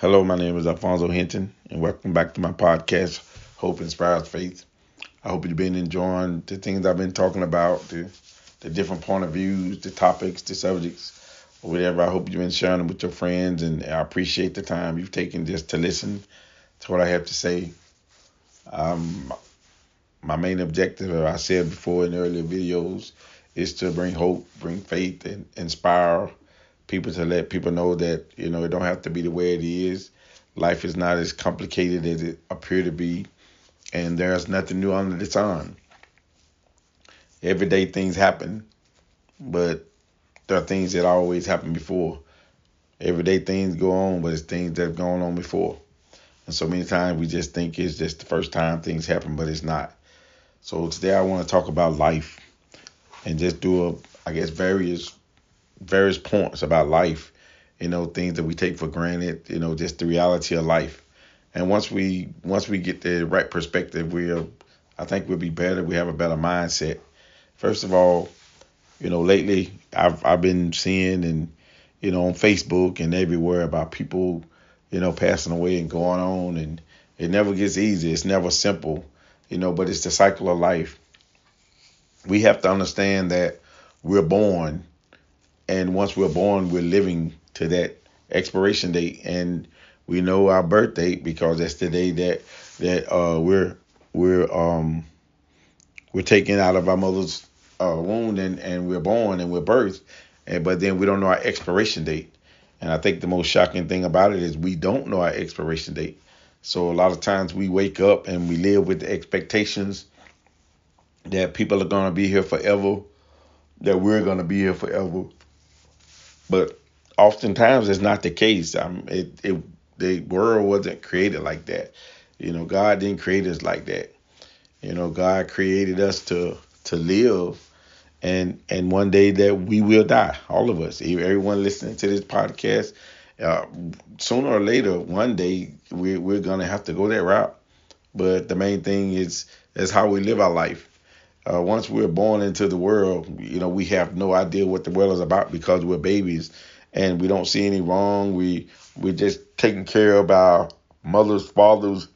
Hello, my name is Alfonso Hinton, and welcome back to my podcast, Hope Inspires Faith. I hope you've been enjoying the things I've been talking about, the, the different point of views, the topics, the subjects, or whatever. I hope you've been sharing them with your friends, and I appreciate the time you've taken just to listen to what I have to say. Um, my main objective, as I said before in earlier videos, is to bring hope, bring faith, and inspire people to let people know that you know it don't have to be the way it is. Life is not as complicated as it appear to be, and there's nothing new under the sun. Everyday things happen, but there are things that always happened before. Everyday things go on, but it's things that have gone on before. And so many times we just think it's just the first time things happen, but it's not. So today I want to talk about life and just do a, I guess, various various points about life, you know, things that we take for granted, you know, just the reality of life. And once we once we get the right perspective, we'll I think we'll be better. We have a better mindset. First of all, you know, lately I've I've been seeing and you know on Facebook and everywhere about people, you know, passing away and going on and it never gets easy. It's never simple, you know, but it's the cycle of life. We have to understand that we're born and once we're born, we're living to that expiration date, and we know our birth date because that's the day that that uh, we're we're um we're taken out of our mother's uh, womb and, and we're born and we're birthed, and but then we don't know our expiration date. And I think the most shocking thing about it is we don't know our expiration date. So a lot of times we wake up and we live with the expectations that people are gonna be here forever, that we're gonna be here forever, but oftentimes it's not the case. Um, it, it the world wasn't created like that. You know, God didn't create us like that. You know, God created us to to live, and and one day that we will die, all of us. Everyone listening to this podcast, uh, sooner or later, one day we we're gonna have to go that route. But the main thing is is how we live our life. Uh, once we're born into the world, you know, we have no idea what the world is about because we're babies and we don't see any wrong. We we're just taking care of our mothers, fathers,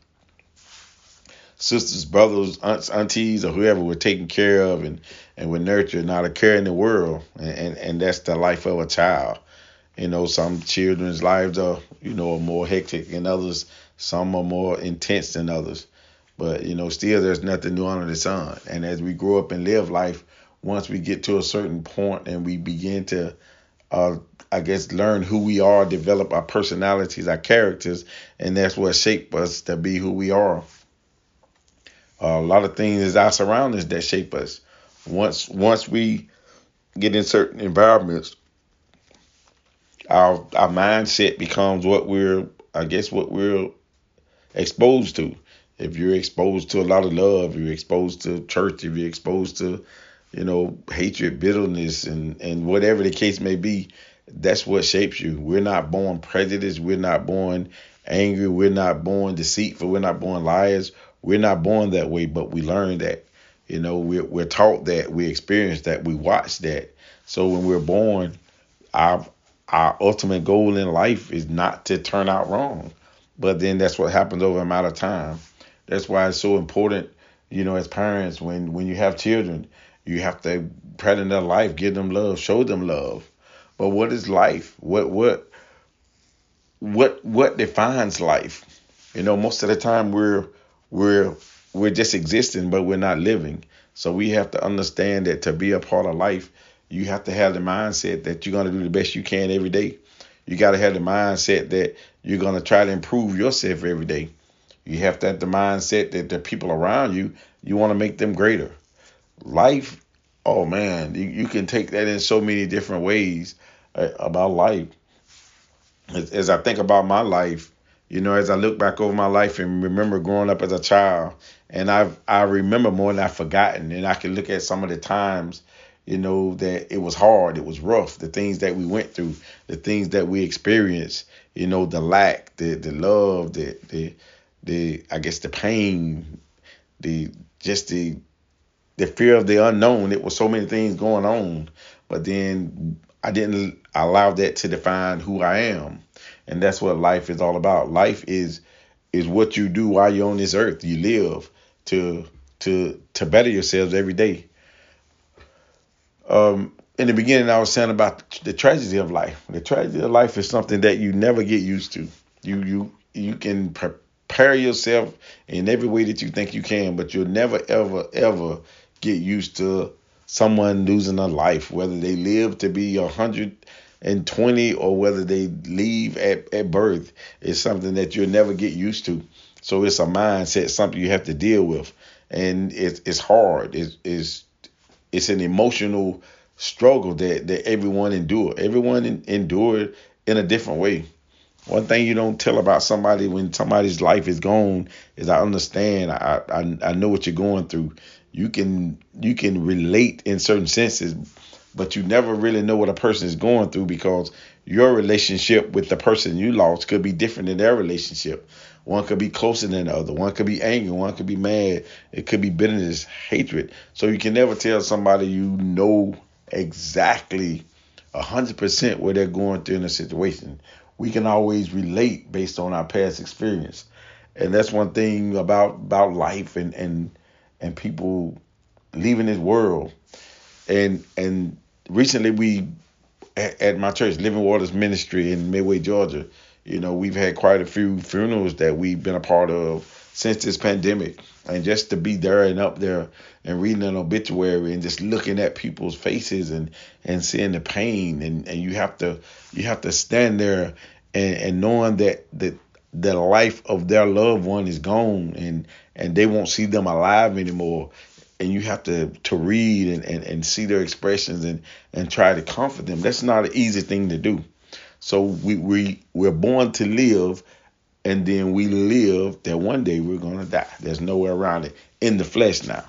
sisters, brothers, aunts, aunties, or whoever we're taking care of and and we're nurtured, not a care in the world. And, and and that's the life of a child. You know, some children's lives are, you know, more hectic than others. Some are more intense than others. But you know, still there's nothing new under the sun. And as we grow up and live life, once we get to a certain point and we begin to uh, I guess learn who we are, develop our personalities, our characters, and that's what shape us to be who we are. Uh, a lot of things is our surroundings that shape us. Once once we get in certain environments, our our mindset becomes what we're I guess what we're exposed to if you're exposed to a lot of love, you're exposed to church, if you're exposed to, you know, hatred, bitterness, and and whatever the case may be, that's what shapes you. We're not born prejudiced. We're not born angry. We're not born deceitful. We're not born liars. We're not born that way, but we learn that. You know, we're, we're taught that, we experience that, we watch that. So when we're born, our our ultimate goal in life is not to turn out wrong. But then that's what happens over a amount of time. That's why it's so important, you know, as parents, when when you have children, you have to present their life, give them love, show them love. But what is life? What what what what defines life? You know, most of the time we're we're we're just existing, but we're not living. So we have to understand that to be a part of life, you have to have the mindset that you're gonna do the best you can every day. You got to have the mindset that you're gonna try to improve yourself every day. You have to have the mindset that the people around you, you want to make them greater. Life, oh man, you, you can take that in so many different ways uh, about life. As, as I think about my life, you know, as I look back over my life and remember growing up as a child, and I've I remember more than I've forgotten, and I can look at some of the times, you know, that it was hard, it was rough, the things that we went through, the things that we experienced, you know, the lack, the the love, the the the I guess the pain, the just the the fear of the unknown. It was so many things going on, but then I didn't allow that to define who I am. and that's what life is all about. Life is is what you do while you're on this earth. You live to to to better yourselves every day. Um, in the beginning, I was saying about the tragedy of life. The tragedy of life is something that you never get used to. You you you can prepare yourself in every way that you think you can, but you'll never ever ever get used to someone losing a life, whether they live to be a hundred and twenty or whether they leave at, at birth. It's something that you'll never get used to. So it's a mindset, something you have to deal with, and it's it's hard. It's it's it's an emotional struggle that that everyone endure. Everyone endured in a different way. One thing you don't tell about somebody when somebody's life is gone is I understand. I, I I know what you're going through. You can you can relate in certain senses, but you never really know what a person is going through because your relationship with the person you lost could be different than their relationship. One could be closer than the other. One could be angry. One could be mad. It could be bitterness, hatred. So you can never tell somebody you know exactly 100% what they're going through in a situation we can always relate based on our past experience. And that's one thing about about life and and and people leaving this world. And and recently we at, at my church, Living Waters Ministry in Midway, Georgia, you know, we've had quite a few funerals that we've been a part of since this pandemic. And just to be there and up there and reading an obituary and just looking at people's faces and, and seeing the pain. And, and you have to you have to stand there and, and knowing that the the life of their loved one is gone and and they won't see them alive anymore. And you have to to read and, and, and see their expressions and and try to comfort them. That's not an easy thing to do. So we we we're born to live and then we live that one day we're going to die there's nowhere around it in the flesh now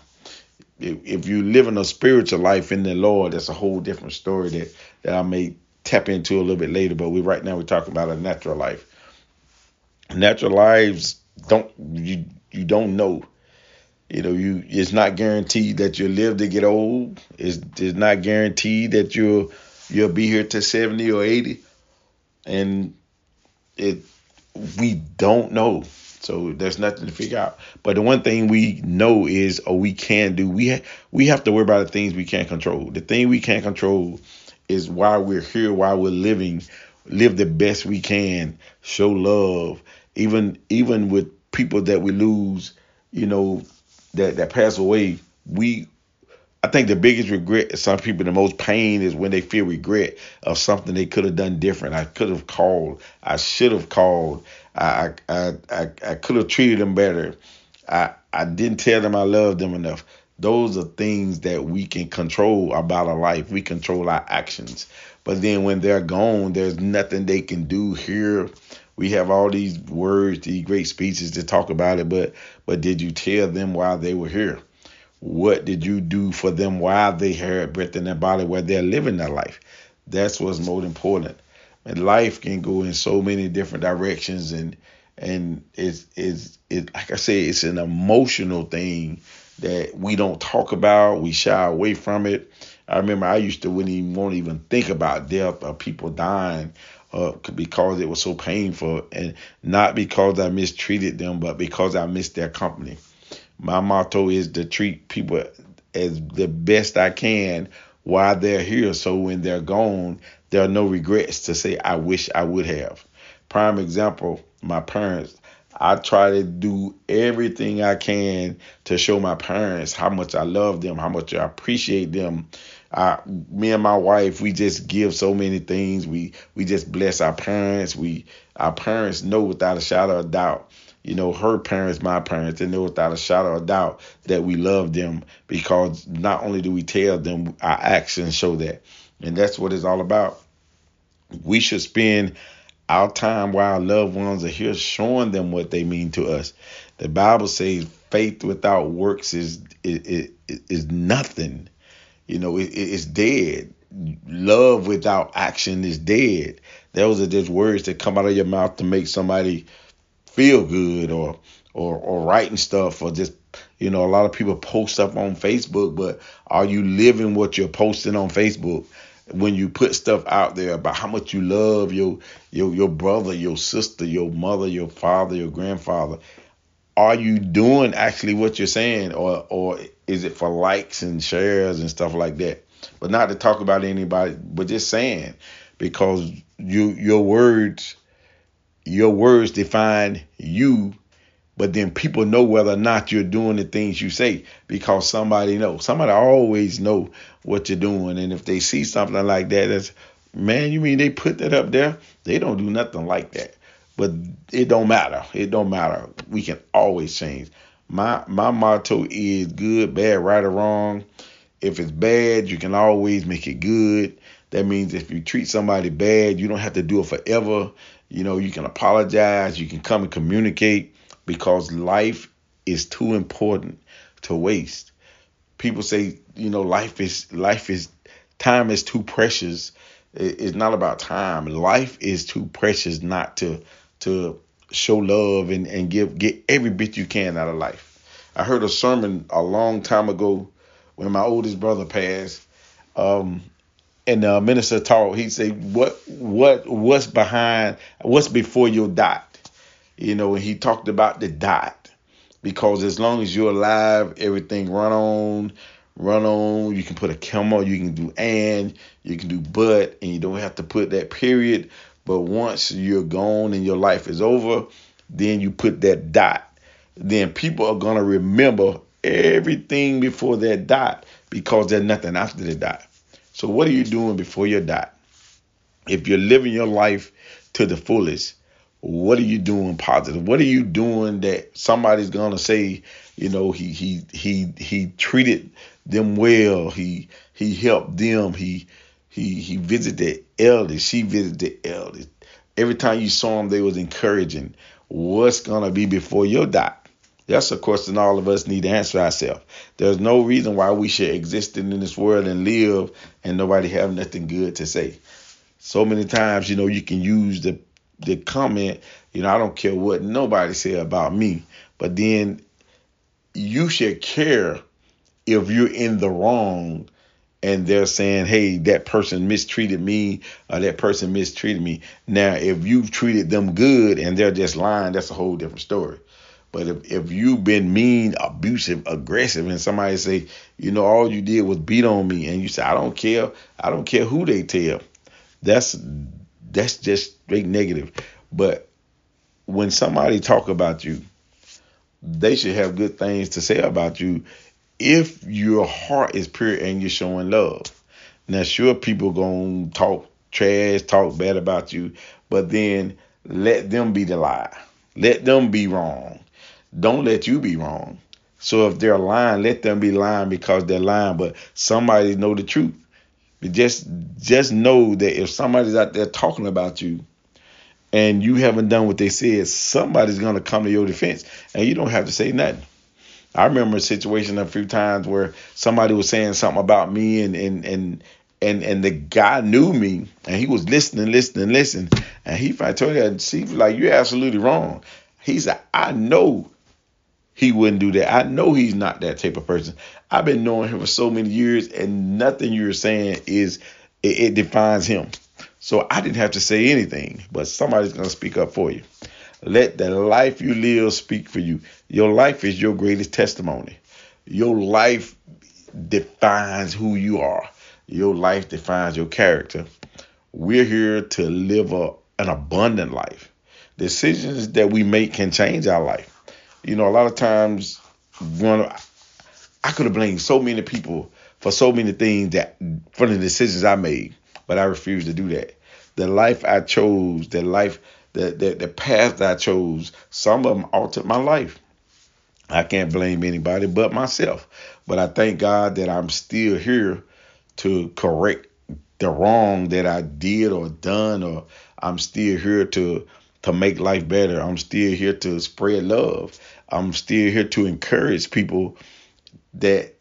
if, if you live in a spiritual life in the lord that's a whole different story that that i may tap into a little bit later, but we right now we're talking about a natural life. Natural lives don't you you don't know. You know, you it's not guaranteed that you'll live to get old. It's, it's not guaranteed that you'll you'll be here to 70 or 80. And it we don't know. So there's nothing to figure out. But the one thing we know is, or we can do, we ha- we have to worry about the things we can't control. The thing we can't control is why we're here, why we're living, live the best we can, show love, even even with people that we lose, you know, that that pass away. We I think the biggest regret some people the most pain is when they feel regret of something they could have done different. I could have called. I should have called. I I I, I could have treated them better. I I didn't tell them I loved them enough. Those are things that we can control about our life. We control our actions. But then when they're gone, there's nothing they can do here. We have all these words, these great speeches to talk about it, but but did you tell them while they were here? What did you do for them while they had breath in their body, while they're living their life? That's what's most important. And life can go in so many different directions, and and it's it's it like I say, it's an emotional thing that we don't talk about. We shy away from it. I remember I used to wouldn't even want even think about death or people dying uh, because it was so painful, and not because I mistreated them, but because I missed their company. My motto is to treat people as the best I can while they're here, so when they're gone, there are no regrets to say I wish I would have. Prime example, my parents. I try to do everything I can to show my parents how much I love them, how much I appreciate them. I, me and my wife, we just give so many things. We we just bless our parents. We our parents know without a shadow of doubt. You know, her parents, my parents, they know without a shadow of doubt that we love them because not only do we tell them, our actions show that. And that's what it's all about. We should spend our time while our loved ones are here, showing them what they mean to us. The Bible says faith without works is is, is nothing. You know, it, it's dead. Love without action is dead. Those are just words that come out of your mouth to make somebody feel good or or or writing stuff or just you know a lot of people post stuff on Facebook, but are you living what you're posting on Facebook? when you put stuff out there about how much you love your your your brother, your sister, your mother, your father, your grandfather, are you doing actually what you're saying or or is it for likes and shares and stuff like that? But not to talk about anybody, but just saying because you your words your words define you but then people know whether or not you're doing the things you say because somebody knows. Somebody always know what you're doing, and if they see something like that, that's man, you mean they put that up there? They don't do nothing like that. But it don't matter. It don't matter. We can always change. My my motto is good, bad, right or wrong. If it's bad, you can always make it good. That means if you treat somebody bad, you don't have to do it forever. You know, you can apologize, you can come and communicate because life is too important to waste. People say, you know, life is life is time is too precious. It's not about time. Life is too precious not to to show love and, and give get every bit you can out of life. I heard a sermon a long time ago when my oldest brother passed. Um, and the minister taught, he said, What what what's behind what's before your dot? You know, and he talked about the dot. Because as long as you're alive, everything run on, run on. You can put a comma, you can do and, you can do but, and you don't have to put that period. But once you're gone and your life is over, then you put that dot. Then people are gonna remember everything before that dot because there's nothing after the dot. So what are you doing before your die? If you're living your life to the fullest, what are you doing positive? What are you doing that somebody's gonna say, you know, he he he he treated them well, he he helped them, he he he visited the elders, she visited the elders. Every time you saw them, they was encouraging. What's gonna be before your dot? That's a question all of us need to answer ourselves. There's no reason why we should exist in this world and live and nobody have nothing good to say. So many times, you know, you can use the the comment, you know, I don't care what nobody say about me, but then you should care if you're in the wrong and they're saying, hey, that person mistreated me or that person mistreated me. Now, if you've treated them good and they're just lying, that's a whole different story. But if, if you've been mean, abusive, aggressive, and somebody say, you know, all you did was beat on me, and you say, I don't care, I don't care who they tell, that's that's just straight negative. But when somebody talk about you, they should have good things to say about you if your heart is pure and you're showing love. Now, sure, people gonna talk trash, talk bad about you, but then let them be the lie. Let them be wrong don't let you be wrong. So if they're lying, let them be lying because they're lying. But somebody know the truth. Just just know that if somebody's out there talking about you and you haven't done what they said, somebody's gonna come to your defense and you don't have to say nothing. I remember a situation a few times where somebody was saying something about me and and and and and the guy knew me and he was listening, listening, listening, and he finally told me, "See, like you're absolutely wrong." He said, "I know he wouldn't do that. I know he's not that type of person. I've been knowing him for so many years, and nothing you're saying is it, it defines him. So I didn't have to say anything, but somebody's gonna speak up for you. Let the life you live speak for you. Your life is your greatest testimony. Your life defines who you are. Your life defines your character. We're here to live a, an abundant life. Decisions that we make can change our life. You know, a lot of times when I could have blamed so many people for so many things that for the decisions I made, but I refused to do that. The life I chose, the life, the the, the path I chose, some of them altered my life. I can't blame anybody but myself. But I thank God that I'm still here to correct the wrong that I did or done, or I'm still here to to make life better. I'm still here to spread love. I'm still here to encourage people that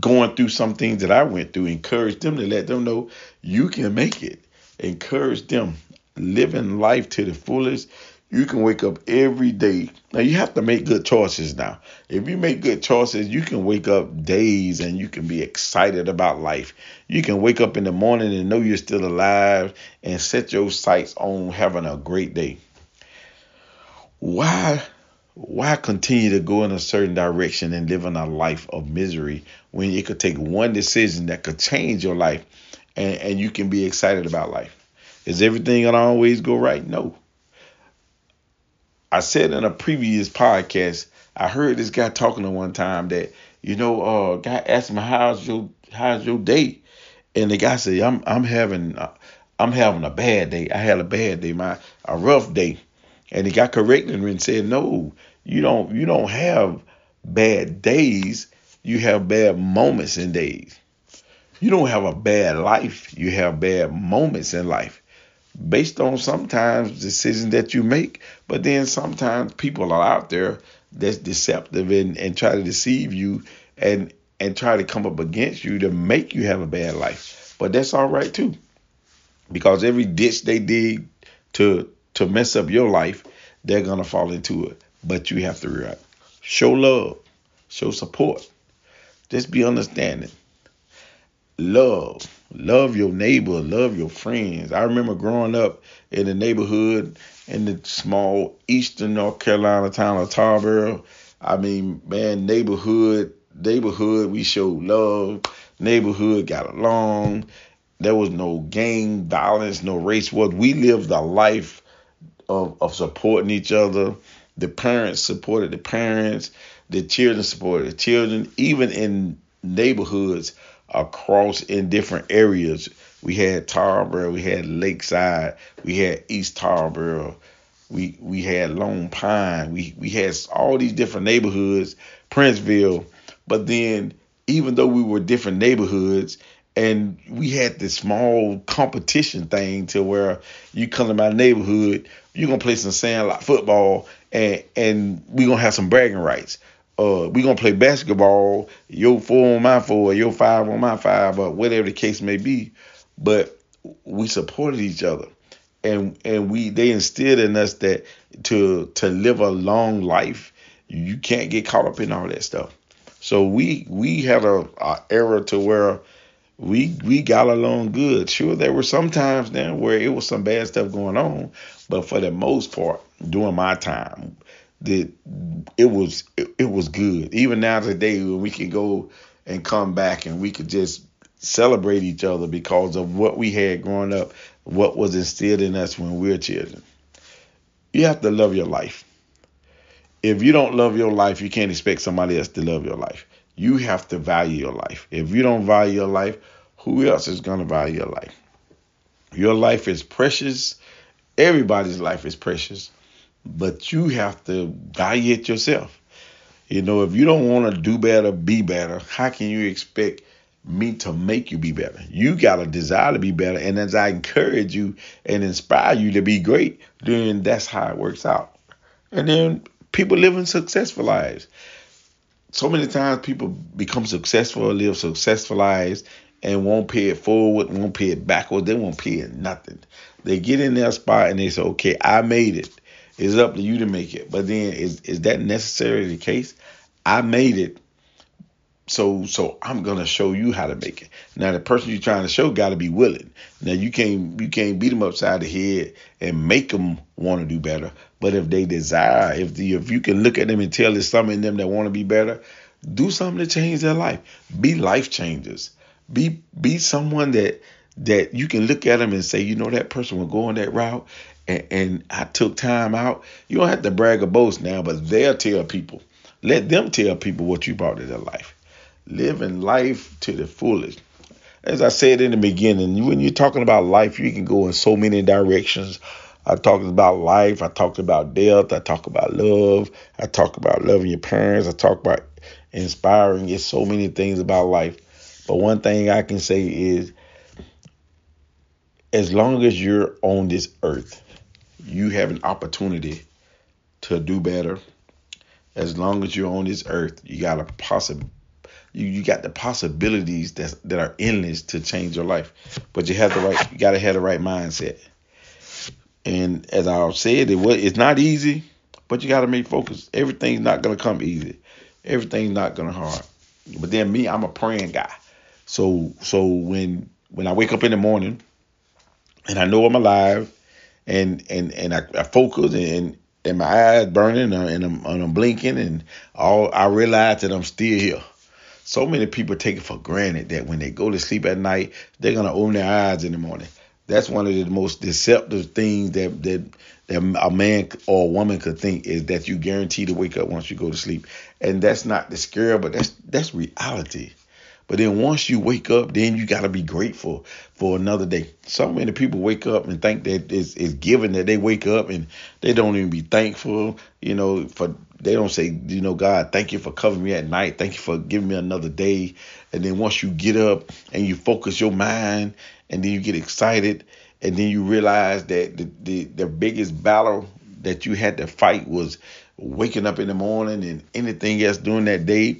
going through some things that I went through, encourage them to let them know you can make it. Encourage them living life to the fullest. You can wake up every day. Now you have to make good choices now. If you make good choices, you can wake up days and you can be excited about life. You can wake up in the morning and know you're still alive and set your sights on having a great day. Why why continue to go in a certain direction and live in a life of misery when you could take one decision that could change your life and, and you can be excited about life? Is everything gonna always go right? No. I said in a previous podcast, I heard this guy talking to one time that, you know, uh, guy asked him how's your how's your day, and the guy said, I'm I'm having uh, I'm having a bad day. I had a bad day, my a rough day, and he got corrected and said, no, you don't you don't have bad days. You have bad moments in days. You don't have a bad life. You have bad moments in life based on sometimes decisions that you make, but then sometimes people are out there that's deceptive and, and try to deceive you and and try to come up against you to make you have a bad life. But that's all right too. Because every ditch they dig to to mess up your life, they're gonna fall into it. But you have to react. Show love, show support. Just be understanding. Love love your neighbor, love your friends. I remember growing up in the neighborhood in the small eastern North Carolina town of Tarboro. I mean, man, neighborhood, neighborhood, we showed love. Neighborhood got along. There was no gang violence, no race war. We lived a life of, of supporting each other. The parents supported the parents. The children supported the children. Even in neighborhoods across in different areas. We had Tarboro, we had Lakeside, we had East Tarboro, we we had Lone Pine, we we had all these different neighborhoods, Princeville. But then even though we were different neighborhoods and we had this small competition thing to where you come to my neighborhood, you're gonna play some sandlot football and and we're gonna have some bragging rights uh, we gonna play basketball, your four on my four, your five on my five, or whatever the case may be. But we supported each other, and and we they instilled in us that to to live a long life, you can't get caught up in all that stuff. So we we had a, a era to where we we got along good. Sure, there were some times then where it was some bad stuff going on, but for the most part, during my time, that it was it, it was good. Even now today when we can go and come back and we could just celebrate each other because of what we had growing up, what was instilled in us when we were children. You have to love your life. If you don't love your life, you can't expect somebody else to love your life. You have to value your life. If you don't value your life, who else is going to value your life? Your life is precious. Everybody's life is precious but you have to value it yourself. You know, if you don't want to do better, be better, how can you expect me to make you be better? You got a desire to be better. And as I encourage you and inspire you to be great, then that's how it works out. And then people living successful lives. So many times people become successful, live successful lives, and won't pay it forward, won't pay it backward. They won't pay it nothing. They get in their spot and they say, okay, I made it. It's up to you to make it. But then is is that necessarily the case? I made it. So so I'm gonna show you how to make it. Now the person you're trying to show got to be willing. Now you can't you can't beat them upside the head and make them want to do better. But if they desire, if the if you can look at them and tell there's something in them that want to be better, do something to change their life. Be life changers. Be be someone that that you can look at them and say, you know, that person will go on that route and, and I took time out. You don't have to brag or boast now, but they'll tell people. Let them tell people what you brought to their life. Living life to the fullest. As I said in the beginning, when you're talking about life, you can go in so many directions. I talked about life. I talked about death. I talk about love. I talk about loving your parents. I talk about inspiring. It's so many things about life. But one thing I can say is as long as you're on this earth, you have an opportunity to do better. As long as you're on this earth, you got a possible you, you got the possibilities that that are endless to change your life. But you have the right you gotta have the right mindset. And as I said, it was it's not easy, but you got to make focus. Everything's not gonna come easy. Everything's not gonna hard. But then me, I'm a praying guy. So so when when I wake up in the morning and I know I'm alive and and and I, I focus and and my eyes burning and I'm, and I'm blinking and all I realize that I'm still here. So many people take it for granted that when they go to sleep at night, they're gonna open their eyes in the morning. That's one of the most deceptive things that that that a man or a woman could think is that you guarantee to wake up once you go to sleep, and that's not the scare, but that's that's reality. But then once you wake up, then you got to be grateful for another day. So many people wake up and think that it's, it's given that they wake up and they don't even be thankful, you know, for they don't say, you know, God, thank you for covering me at night. Thank you for giving me another day. And then once you get up and you focus your mind and then you get excited and then you realize that the, the, the biggest battle that you had to fight was waking up in the morning and anything else during that day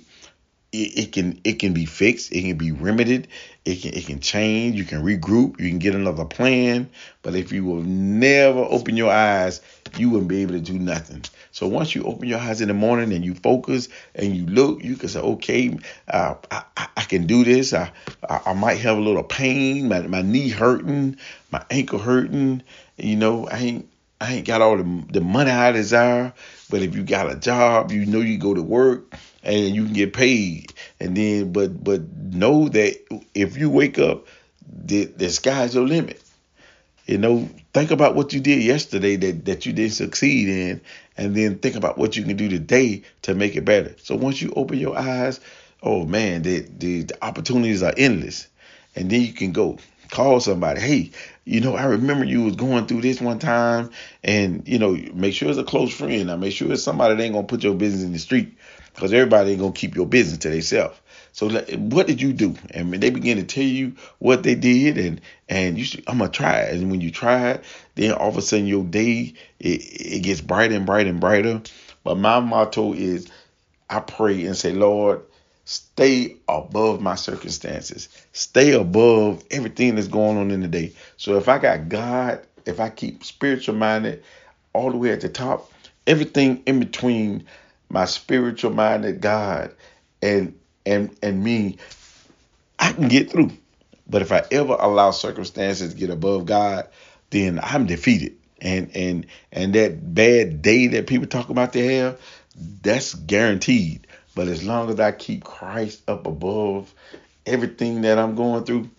it, can it can be fixed, it can be remedied, it can it can change, you can regroup, you can get another plan. But if you will never open your eyes, you wouldn't be able to do nothing. So once you open your eyes in the morning and you focus and you look, you can say, okay, uh, I, I can do this. I, I might have a little pain, my, my knee hurting, my ankle hurting. You know, I ain't I ain't got all the, the money I desire, but if you got a job, you know you go to work and you can get paid. And then, but but know that if you wake up, the the sky's your limit. You know, think about what you did yesterday that, that you didn't succeed in, and then think about what you can do today to make it better. So once you open your eyes, oh man, the, the, the opportunities are endless. And then you can go call somebody. Hey, you know, I remember you was going through this one time, and you know, make sure it's a close friend. Now, make sure it's somebody that ain't gonna put your business in the street because everybody ain't gonna keep your business to themselves. So what did you do? And they begin to tell you what they did, and and you, should, I'm gonna try it. And when you try it, then all of a sudden your day it, it gets brighter and brighter and brighter. But my motto is, I pray and say, Lord, stay above my circumstances, stay above everything that's going on in the day. So if I got God, if I keep spiritual minded all the way at the top, everything in between my spiritual minded God and and and me, I can get through. But if I ever allow circumstances to get above God, then I'm defeated. And and and that bad day that people talk about they have, that's guaranteed. But as long as I keep Christ up above everything that I'm going through,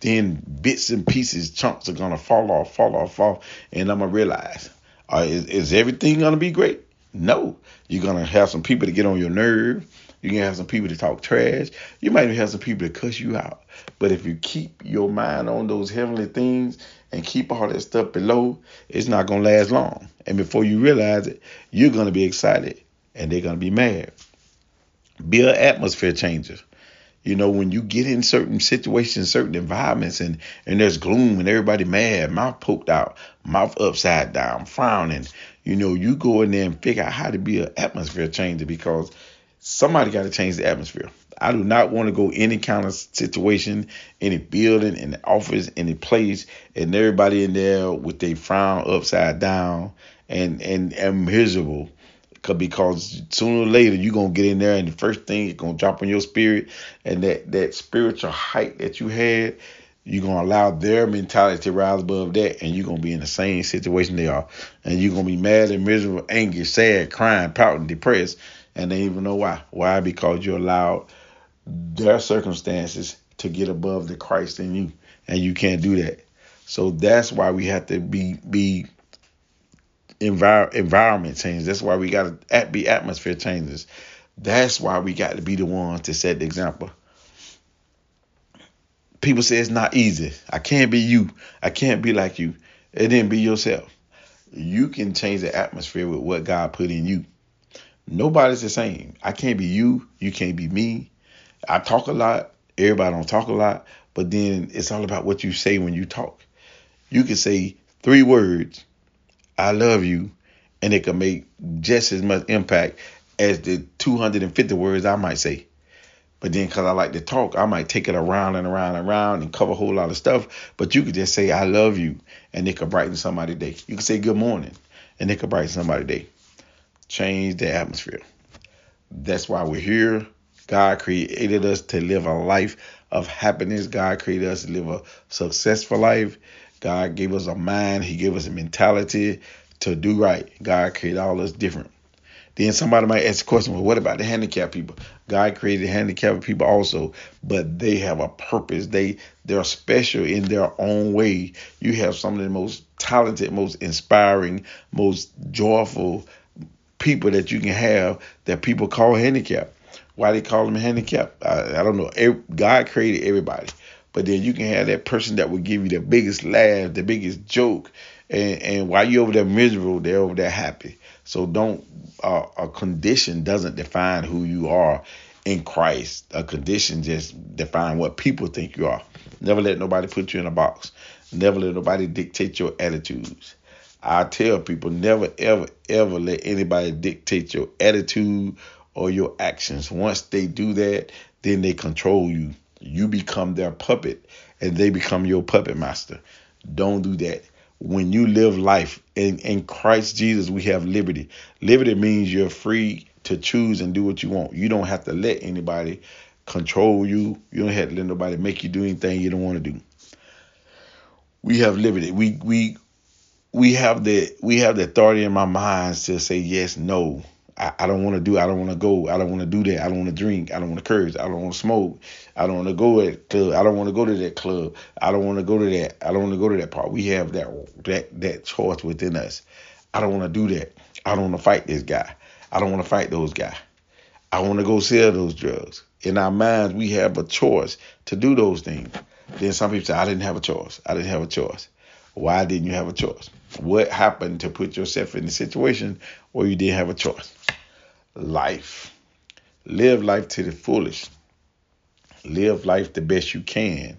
then bits and pieces, chunks are gonna fall off, fall off, fall, and I'm gonna realize, uh, is, is everything gonna be great? No, you're gonna have some people to get on your nerve. You're gonna have some people to talk trash. You might even have some people to cuss you out. But if you keep your mind on those heavenly things and keep all that stuff below, it's not gonna last long. And before you realize it, you're gonna be excited and they're gonna be mad. Be an atmosphere changer. You know, when you get in certain situations, certain environments, and and there's gloom and everybody mad, mouth poked out, mouth upside down, frowning. You know, you go in there and figure out how to be an atmosphere changer because somebody got to change the atmosphere. I do not want to go any kind of situation, any building, any office, any place, and everybody in there with their frown upside down and and, and miserable because sooner or later you're gonna get in there and the first thing it's gonna drop on your spirit and that that spiritual height that you had you're gonna allow their mentality to rise above that and you're gonna be in the same situation they are and you're gonna be mad and miserable angry sad crying pouting depressed and they even know why why because you allowed their circumstances to get above the christ in you and you can't do that so that's why we have to be be envir- environment change. That's why we got to be atmosphere changes. That's why we got to be the ones to set the example. People say it's not easy. I can't be you. I can't be like you. It didn't be yourself. You can change the atmosphere with what God put in you. Nobody's the same. I can't be you. You can't be me. I talk a lot. Everybody don't talk a lot. But then it's all about what you say when you talk. You can say three words I love you, and it can make just as much impact as the 250 words I might say. But then, because I like to talk, I might take it around and around and around and cover a whole lot of stuff. But you could just say, I love you, and it could brighten somebody's day. You could say, Good morning, and it could brighten somebody's day. Change the atmosphere. That's why we're here. God created us to live a life of happiness. God created us to live a successful life. God gave us a mind. He gave us a mentality to do right. God created all us different. Then somebody might ask the question, well, what about the handicapped people? God created handicapped people also, but they have a purpose. They they're special in their own way. You have some of the most talented, most inspiring, most joyful people that you can have that people call handicapped. Why they call them handicapped? I, I don't know. God created everybody, but then you can have that person that will give you the biggest laugh, the biggest joke, and and while you're over there miserable, they're over there happy. So don't uh, a condition doesn't define who you are in Christ. A condition just define what people think you are. Never let nobody put you in a box. Never let nobody dictate your attitudes. I tell people never ever ever let anybody dictate your attitude or your actions. Once they do that, then they control you. You become their puppet and they become your puppet master. Don't do that when you live life in, in Christ Jesus, we have liberty. Liberty means you're free to choose and do what you want. You don't have to let anybody control you. You don't have to let nobody make you do anything you don't want to do. We have liberty. We we we have the we have the authority in my minds to say yes, no. I, I don't want to do. I don't want to go. I don't want to do that. I don't want to drink. I don't want to curse. I don't want to smoke. I don't want to go at club. I don't want to go to that club. I don't want to go to that. I don't want to go to that part. We have that that that choice within us. I don't want to do that. I don't want to fight this guy. I don't want to fight those guys. I want to go sell those drugs. In our minds, we have a choice to do those things. Then some people say, I didn't have a choice. I didn't have a choice. Why didn't you have a choice? What happened to put yourself in the situation where you didn't have a choice? life. Live life to the fullest. Live life the best you can.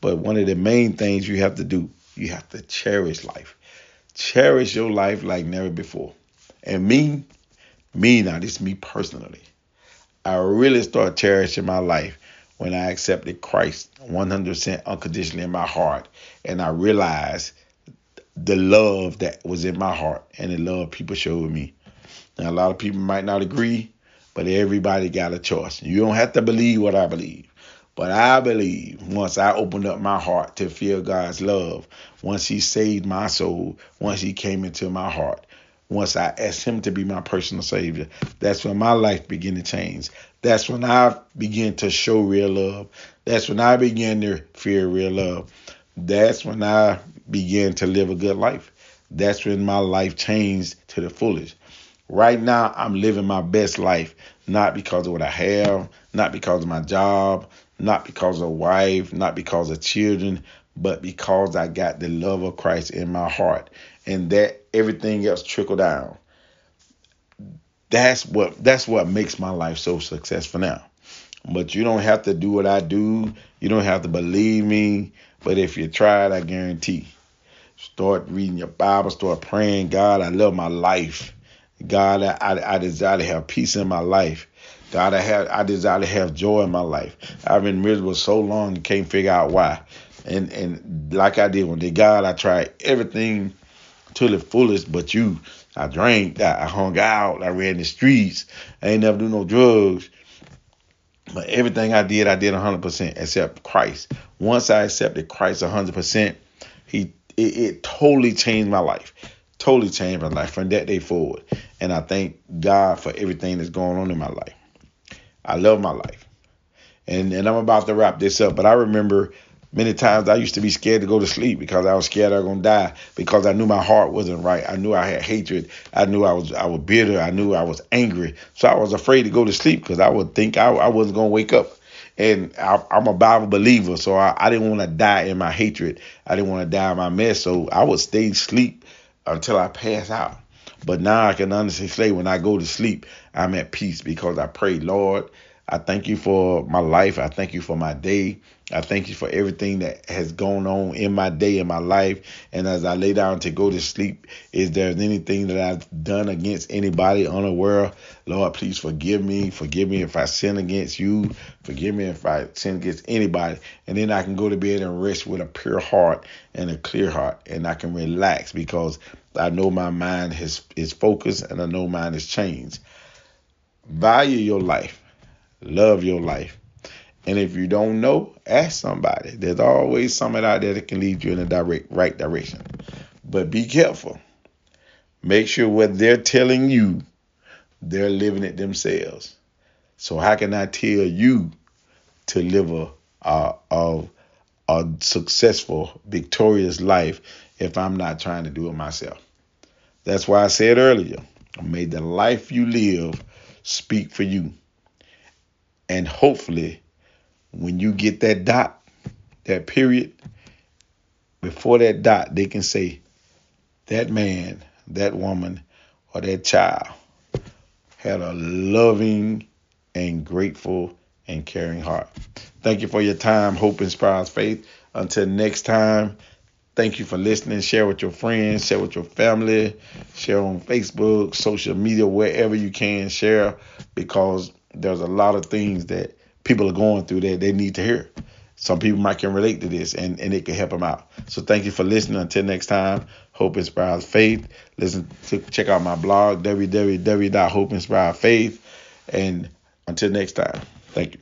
But one of the main things you have to do, you have to cherish life. Cherish your life like never before. And me, me now, this is me personally. I really started cherishing my life when I accepted Christ 100% unconditionally in my heart. And I realized the love that was in my heart and the love people showed me. Now, a lot of people might not agree, but everybody got a choice. You don't have to believe what I believe. But I believe once I opened up my heart to feel God's love, once He saved my soul, once He came into my heart, once I asked Him to be my personal Savior, that's when my life began to change. That's when I began to show real love. That's when I began to fear real love. That's when I began to live a good life. That's when my life changed to the fullest. Right now, I'm living my best life, not because of what I have, not because of my job, not because of wife, not because of children, but because I got the love of Christ in my heart, and that everything else trickled down. That's what that's what makes my life so successful now. But you don't have to do what I do. You don't have to believe me. But if you try it, I guarantee. Start reading your Bible. Start praying. God, I love my life. God, I, I desire to have peace in my life. God, I have I desire to have joy in my life. I've been miserable so long and can't figure out why. And and like I did when the God, I tried everything to the fullest, but you. I drank, I hung out, I ran the streets, I ain't never do no drugs. But everything I did, I did 100% except Christ. Once I accepted Christ 100%, he it, it totally changed my life totally changed my life from that day forward. And I thank God for everything that's going on in my life. I love my life. And and I'm about to wrap this up, but I remember many times I used to be scared to go to sleep because I was scared I was gonna die because I knew my heart wasn't right. I knew I had hatred. I knew I was I was bitter. I knew I was angry. So I was afraid to go to sleep because I would think I, I wasn't gonna wake up. And I, am a Bible believer, so I, I didn't want to die in my hatred. I didn't want to die in my mess. So I would stay sleep until I pass out. But now I can honestly say when I go to sleep, I'm at peace because I pray, Lord, I thank you for my life. I thank you for my day. I thank you for everything that has gone on in my day, in my life. And as I lay down to go to sleep, is there anything that I've done against anybody unaware? Lord, please forgive me. Forgive me if I sin against you. Forgive me if I sin against anybody. And then I can go to bed and rest with a pure heart and a clear heart. And I can relax because I know my mind has, is focused and I know mine has changed. Value your life. Love your life and if you don't know, ask somebody. There's always someone out there that can lead you in the direct right direction. But be careful. Make sure what they're telling you, they're living it themselves. So how can I tell you to live a a, a, a successful, victorious life if I'm not trying to do it myself? That's why I said earlier, may the life you live speak for you. And hopefully when you get that dot, that period, before that dot, they can say, that man, that woman, or that child had a loving and grateful and caring heart. Thank you for your time. Hope inspires faith. Until next time, thank you for listening. Share with your friends, share with your family, share on Facebook, social media, wherever you can share because there's a lot of things that people are going through that they need to hear. Some people might can relate to this and, and it can help them out. So thank you for listening. Until next time, Hope Inspires Faith. Listen to check out my blog, www.hopeinspirefaith. And until next time, thank you.